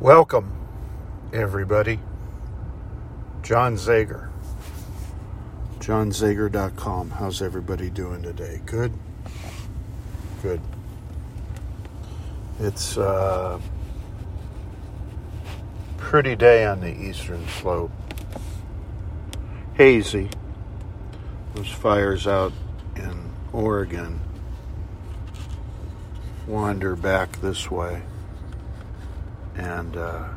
Welcome, everybody. John Zager. JohnZager.com. How's everybody doing today? Good? Good. It's a pretty day on the eastern slope. Hazy. Those fires out in Oregon wander back this way and uh,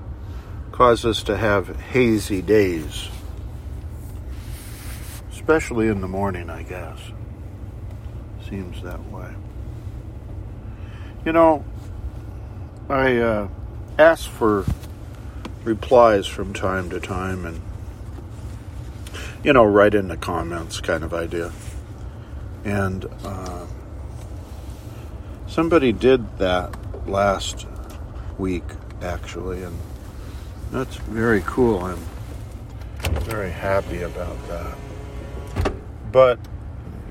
cause us to have hazy days especially in the morning, I guess. Seems that way. You know, I uh, ask for replies from time to time and, you know, write in the comments kind of idea. And uh, somebody did that last week, actually, and that's very cool. I'm very happy about that. But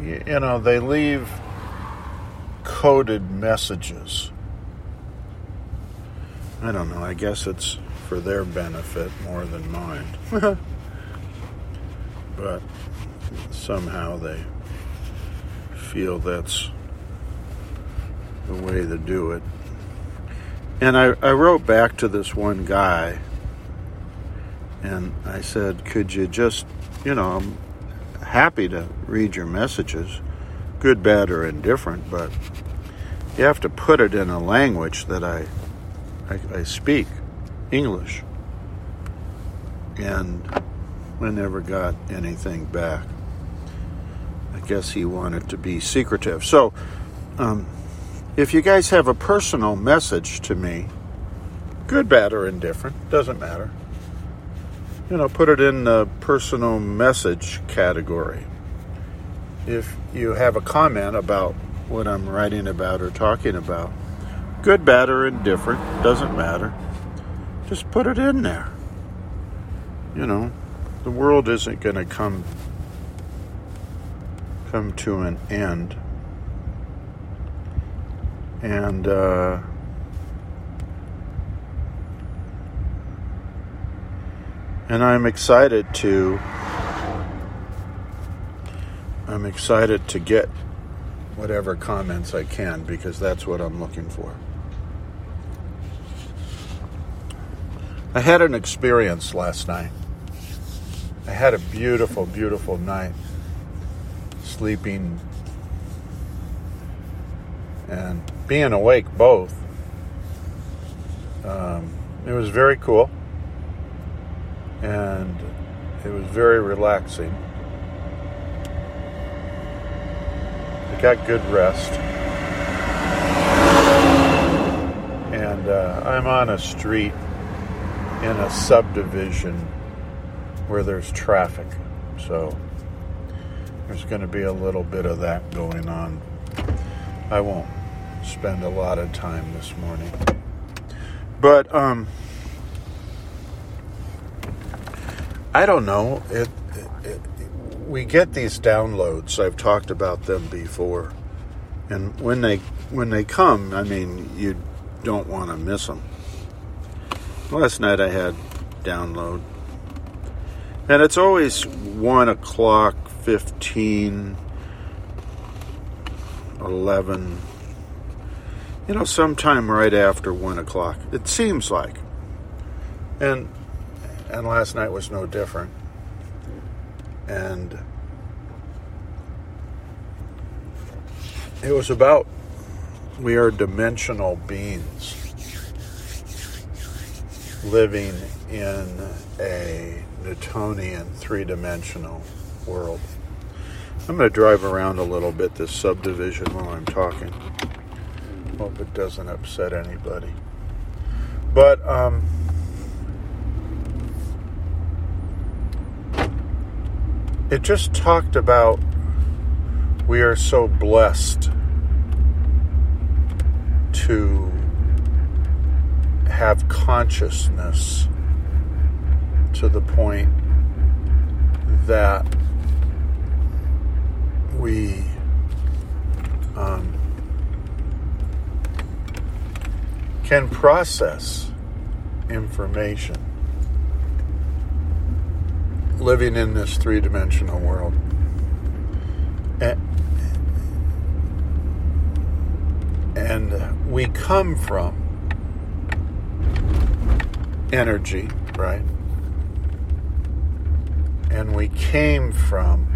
you know they leave coded messages. I don't know. I guess it's for their benefit more than mine. But somehow they feel that's the way to do it and I, I wrote back to this one guy and i said could you just you know I'm happy to read your messages, good, bad, or indifferent, but you have to put it in a language that I, I, I speak, English. And I never got anything back. I guess he wanted to be secretive. So, um, if you guys have a personal message to me, good, bad, or indifferent, doesn't matter you know, put it in the personal message category. If you have a comment about what I'm writing about or talking about, good, bad, or indifferent, doesn't matter. Just put it in there. You know, the world isn't going to come come to an end. And uh, and I'm excited to I'm excited to get whatever comments I can because that's what I'm looking for. I had an experience last night. I had a beautiful, beautiful night sleeping and being awake both. Um, it was very cool and it was very relaxing. I got good rest. And uh, I'm on a street in a subdivision where there's traffic. So there's going to be a little bit of that going on. I won't spend a lot of time this morning. But, um, I don't know. It, it, it, we get these downloads. I've talked about them before, and when they when they come, I mean, you don't want to miss them. Last night I had download, and it's always one o'clock, fifteen, eleven. You know, sometime right after one o'clock. It seems like, and and last night was no different. And it was about we are dimensional beings living in a Newtonian three dimensional world. I'm going to drive around a little bit this subdivision while I'm talking. Hope it doesn't upset anybody. But, um, it just talked about we are so blessed to have consciousness to the point that we um, can process information living in this three dimensional world. And, and we come from energy, right? And we came from,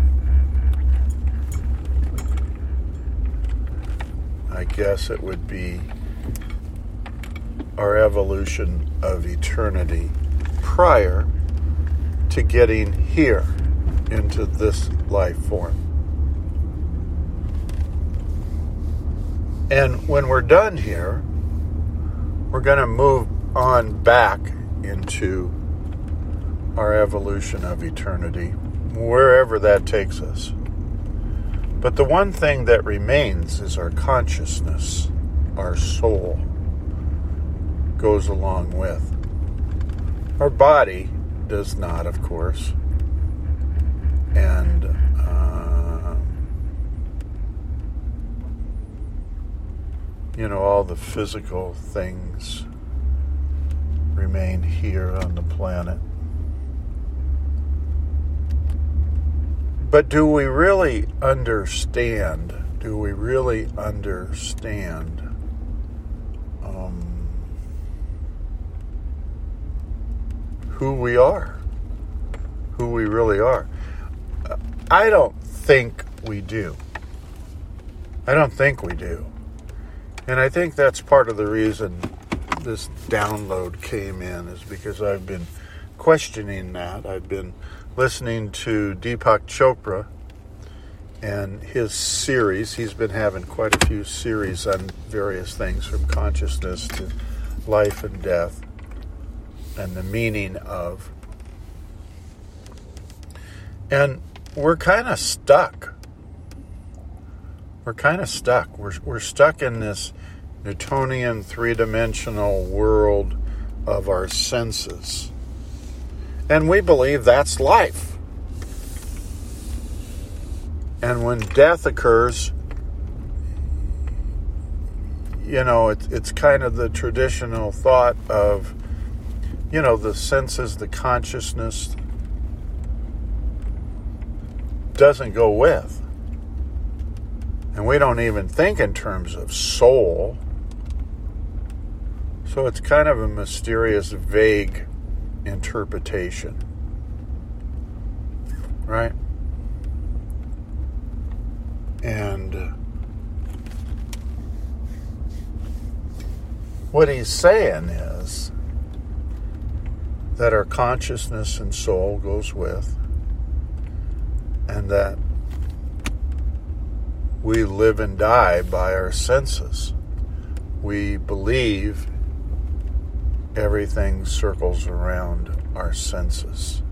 I guess it would be our evolution of eternity prior to getting here into this life form. And when we're done here, we're going to move on back into our evolution of eternity, wherever that takes us. But the one thing that remains is our consciousness, our soul goes along with. Our body does not, of course. And uh, you know, all the physical things remain here on the planet. But do we really understand? Do we really understand um, who we are? Who we really are? I don't think we do. I don't think we do. And I think that's part of the reason this download came in is because I've been questioning that. I've been listening to Deepak Chopra and his series. He's been having quite a few series on various things from consciousness to life and death and the meaning of. And we're kind of stuck. We're kind of stuck. We're, we're stuck in this Newtonian three dimensional world of our senses. And we believe that's life. And when death occurs, you know, it, it's kind of the traditional thought of, you know, the senses, the consciousness doesn't go with. And we don't even think in terms of soul so it's kind of a mysterious, vague interpretation. Right? And uh, what he's saying is that our consciousness and soul goes with, and that we live and die by our senses. We believe everything circles around our senses.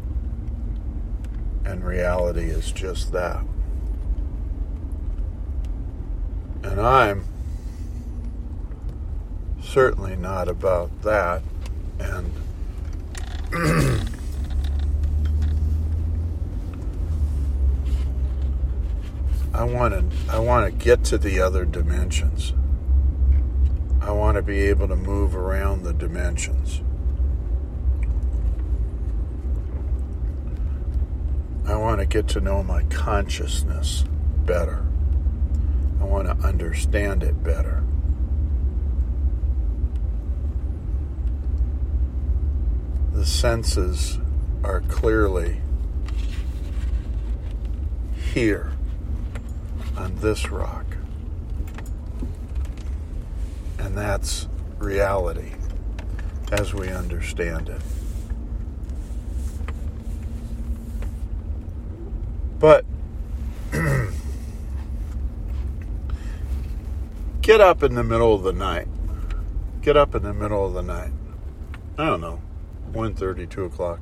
And reality is just that. And I'm certainly not about that. And I want to I want to get to the other dimensions. I want to be able to move around the dimensions. I want to get to know my consciousness better. I want to understand it better. The senses are clearly here on this rock. And that's reality as we understand it. But get up in the middle of the night. Get up in the middle of the night. I don't know, 1.30, 2 o'clock.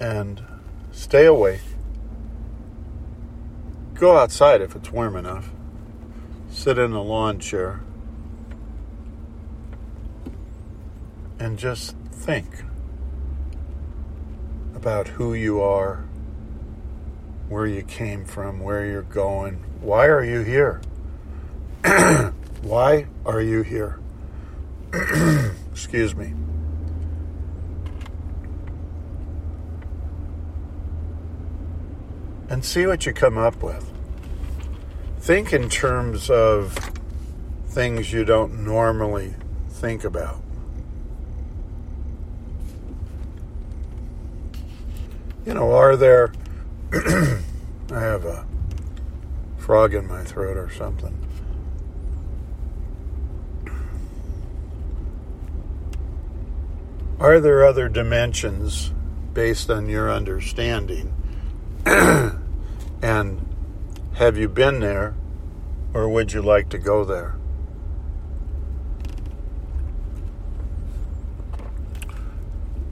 And stay awake. Go outside if it's warm enough. Sit in a lawn chair. And just think about who you are, where you came from, where you're going. Why are you here? Why are you here? Excuse me. And see what you come up with. Think in terms of things you don't normally think about. You know, are there. I have a frog in my throat or something. Are there other dimensions based on your understanding? and have you been there or would you like to go there?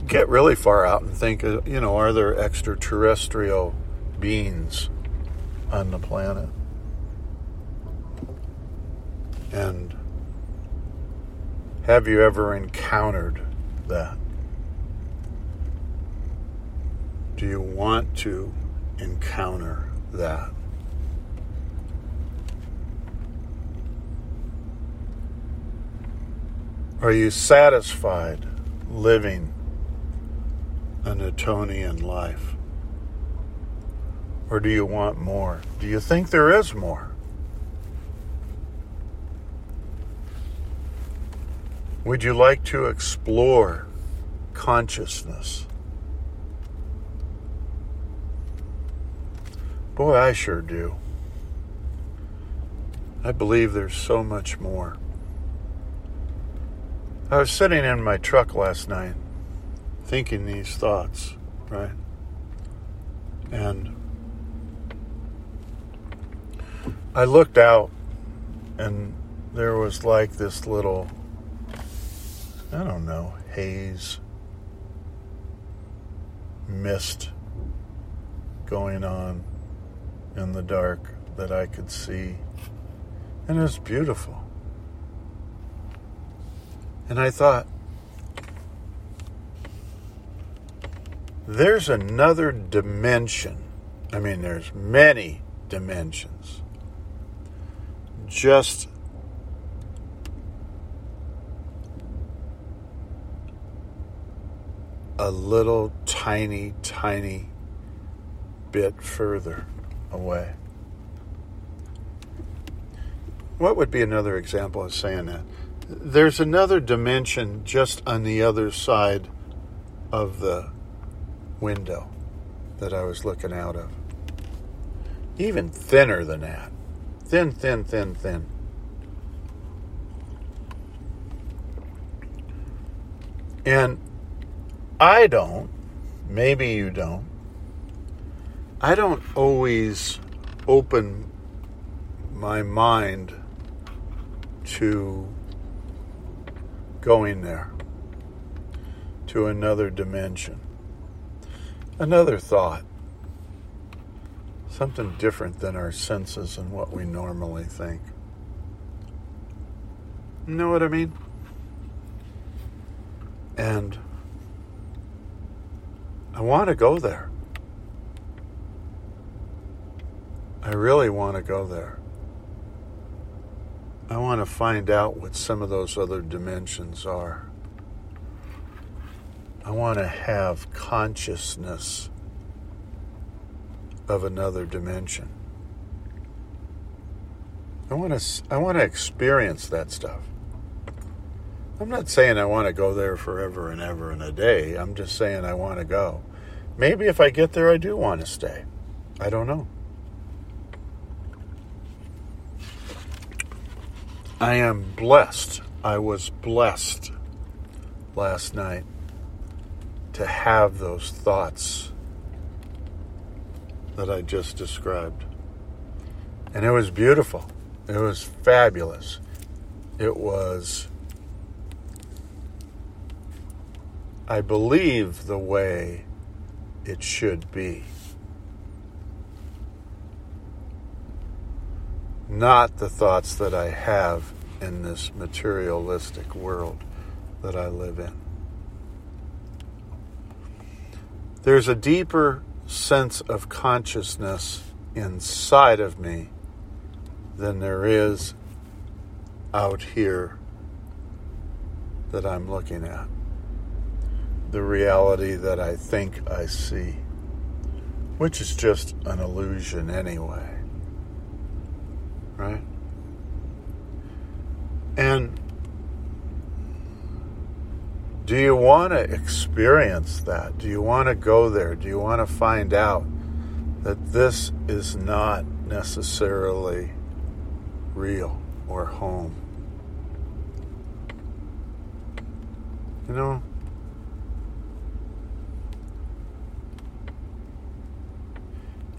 Get really far out and think, uh, you know, are there extraterrestrial beings on the planet? And have you ever encountered that? Do you want to encounter that? Are you satisfied living a Newtonian life? Or do you want more? Do you think there is more? Would you like to explore consciousness? Boy, I sure do. I believe there's so much more. I was sitting in my truck last night thinking these thoughts, right? And I looked out and there was like this little I don't know, haze, mist going on in the dark that I could see. And it was beautiful. And I thought, there's another dimension. I mean, there's many dimensions. Just a little tiny, tiny bit further away. What would be another example of saying that? There's another dimension just on the other side of the window that I was looking out of. Even thinner than that. Thin, thin, thin, thin. And I don't, maybe you don't, I don't always open my mind to going there, to another dimension, another thought, something different than our senses and what we normally think. You know what I mean? And I want to go there. I really want to go there. I want to find out what some of those other dimensions are. I want to have consciousness of another dimension. I want to I want to experience that stuff. I'm not saying I want to go there forever and ever and a day. I'm just saying I want to go. Maybe if I get there, I do want to stay. I don't know. I am blessed. I was blessed last night to have those thoughts that I just described. And it was beautiful. It was fabulous. It was, I believe, the way it should be. Not the thoughts that I have in this materialistic world that I live in. There's a deeper sense of consciousness inside of me than there is out here that I'm looking at. The reality that I think I see, which is just an illusion anyway. Right? And do you want to experience that? Do you want to go there? Do you want to find out that this is not necessarily real or home? You know?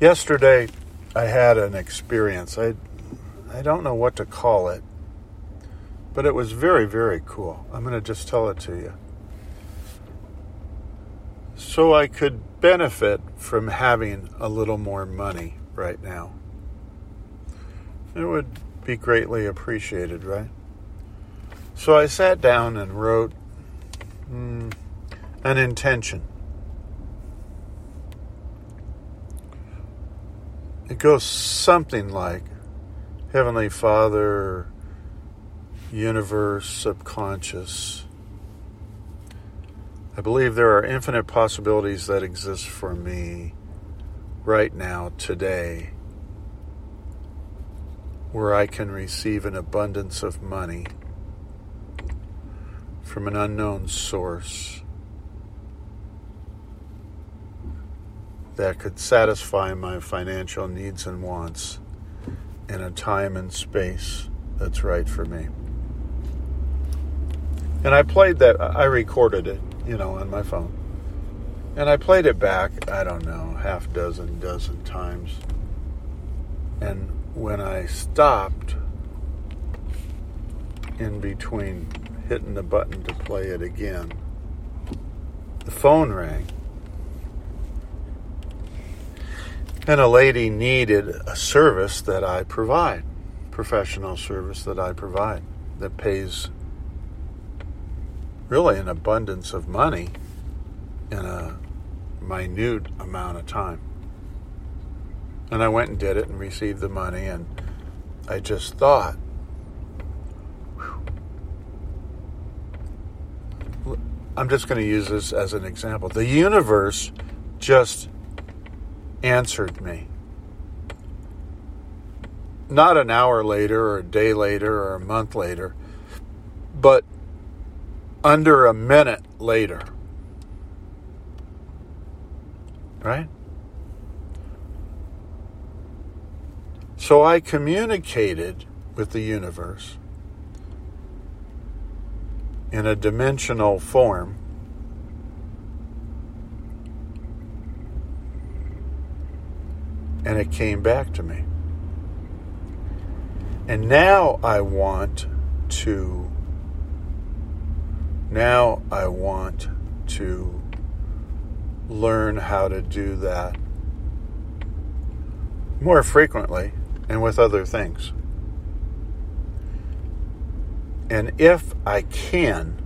Yesterday, I had an experience. I, I don't know what to call it, but it was very, very cool. I'm going to just tell it to you. So I could benefit from having a little more money right now. It would be greatly appreciated, right? So I sat down and wrote mm, an intention. It goes something like Heavenly Father, universe, subconscious. I believe there are infinite possibilities that exist for me right now, today, where I can receive an abundance of money from an unknown source that could satisfy my financial needs and wants in a time and space that's right for me. And I played that, I recorded it, you know, on my phone. And I played it back, I don't know, half dozen, dozen times. And when I stopped in between hitting the button to play it again, the phone rang. And a lady needed a service that I provide, professional service that I provide, that pays really an abundance of money in a minute amount of time. And I went and did it and received the money, and I just thought, I'm just going to use this as an example. The universe just answered me. Not an hour later, or a day later, or a month later, but under a minute later. Right? So I communicated with the universe in a dimensional form and it came back to me. And now I want to, now I want to learn how to do that more frequently and with other things. And if I can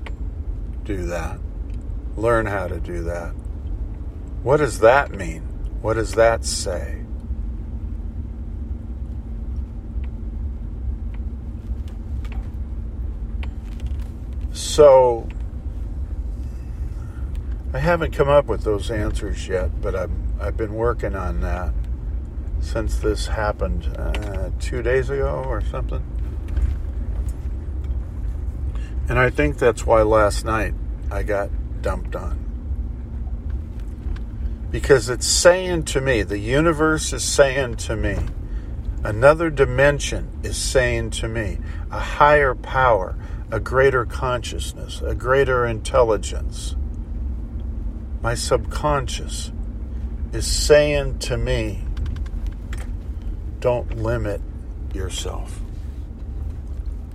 do that, learn how to do that, what does that mean? What does that say? So I haven't come up with those answers yet, but I'm, I've been working on that since this happened uh, two days ago or something. And I think that's why last night I got dumped on. Because it's saying to me, the universe is saying to me, another dimension is saying to me, a higher power, a greater consciousness, a greater intelligence. My subconscious is saying to me, don't limit yourself.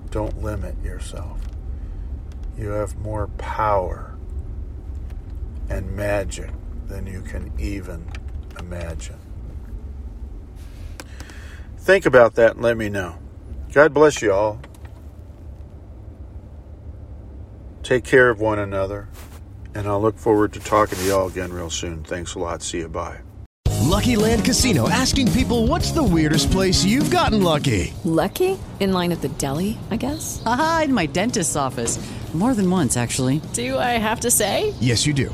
don't limit yourself. You have more power and magic than you can even imagine. Think about that and let me know. God bless you all. Take care of one another, and I'll look forward to talking to you all again real soon. Thanks a lot. See you. Bye. Lucky Land Casino asking people what's the weirdest place you've gotten lucky? Lucky? In line at the deli, I guess? Aha, in my dentist's office. More than once, actually. Do I have to say? Yes, you do.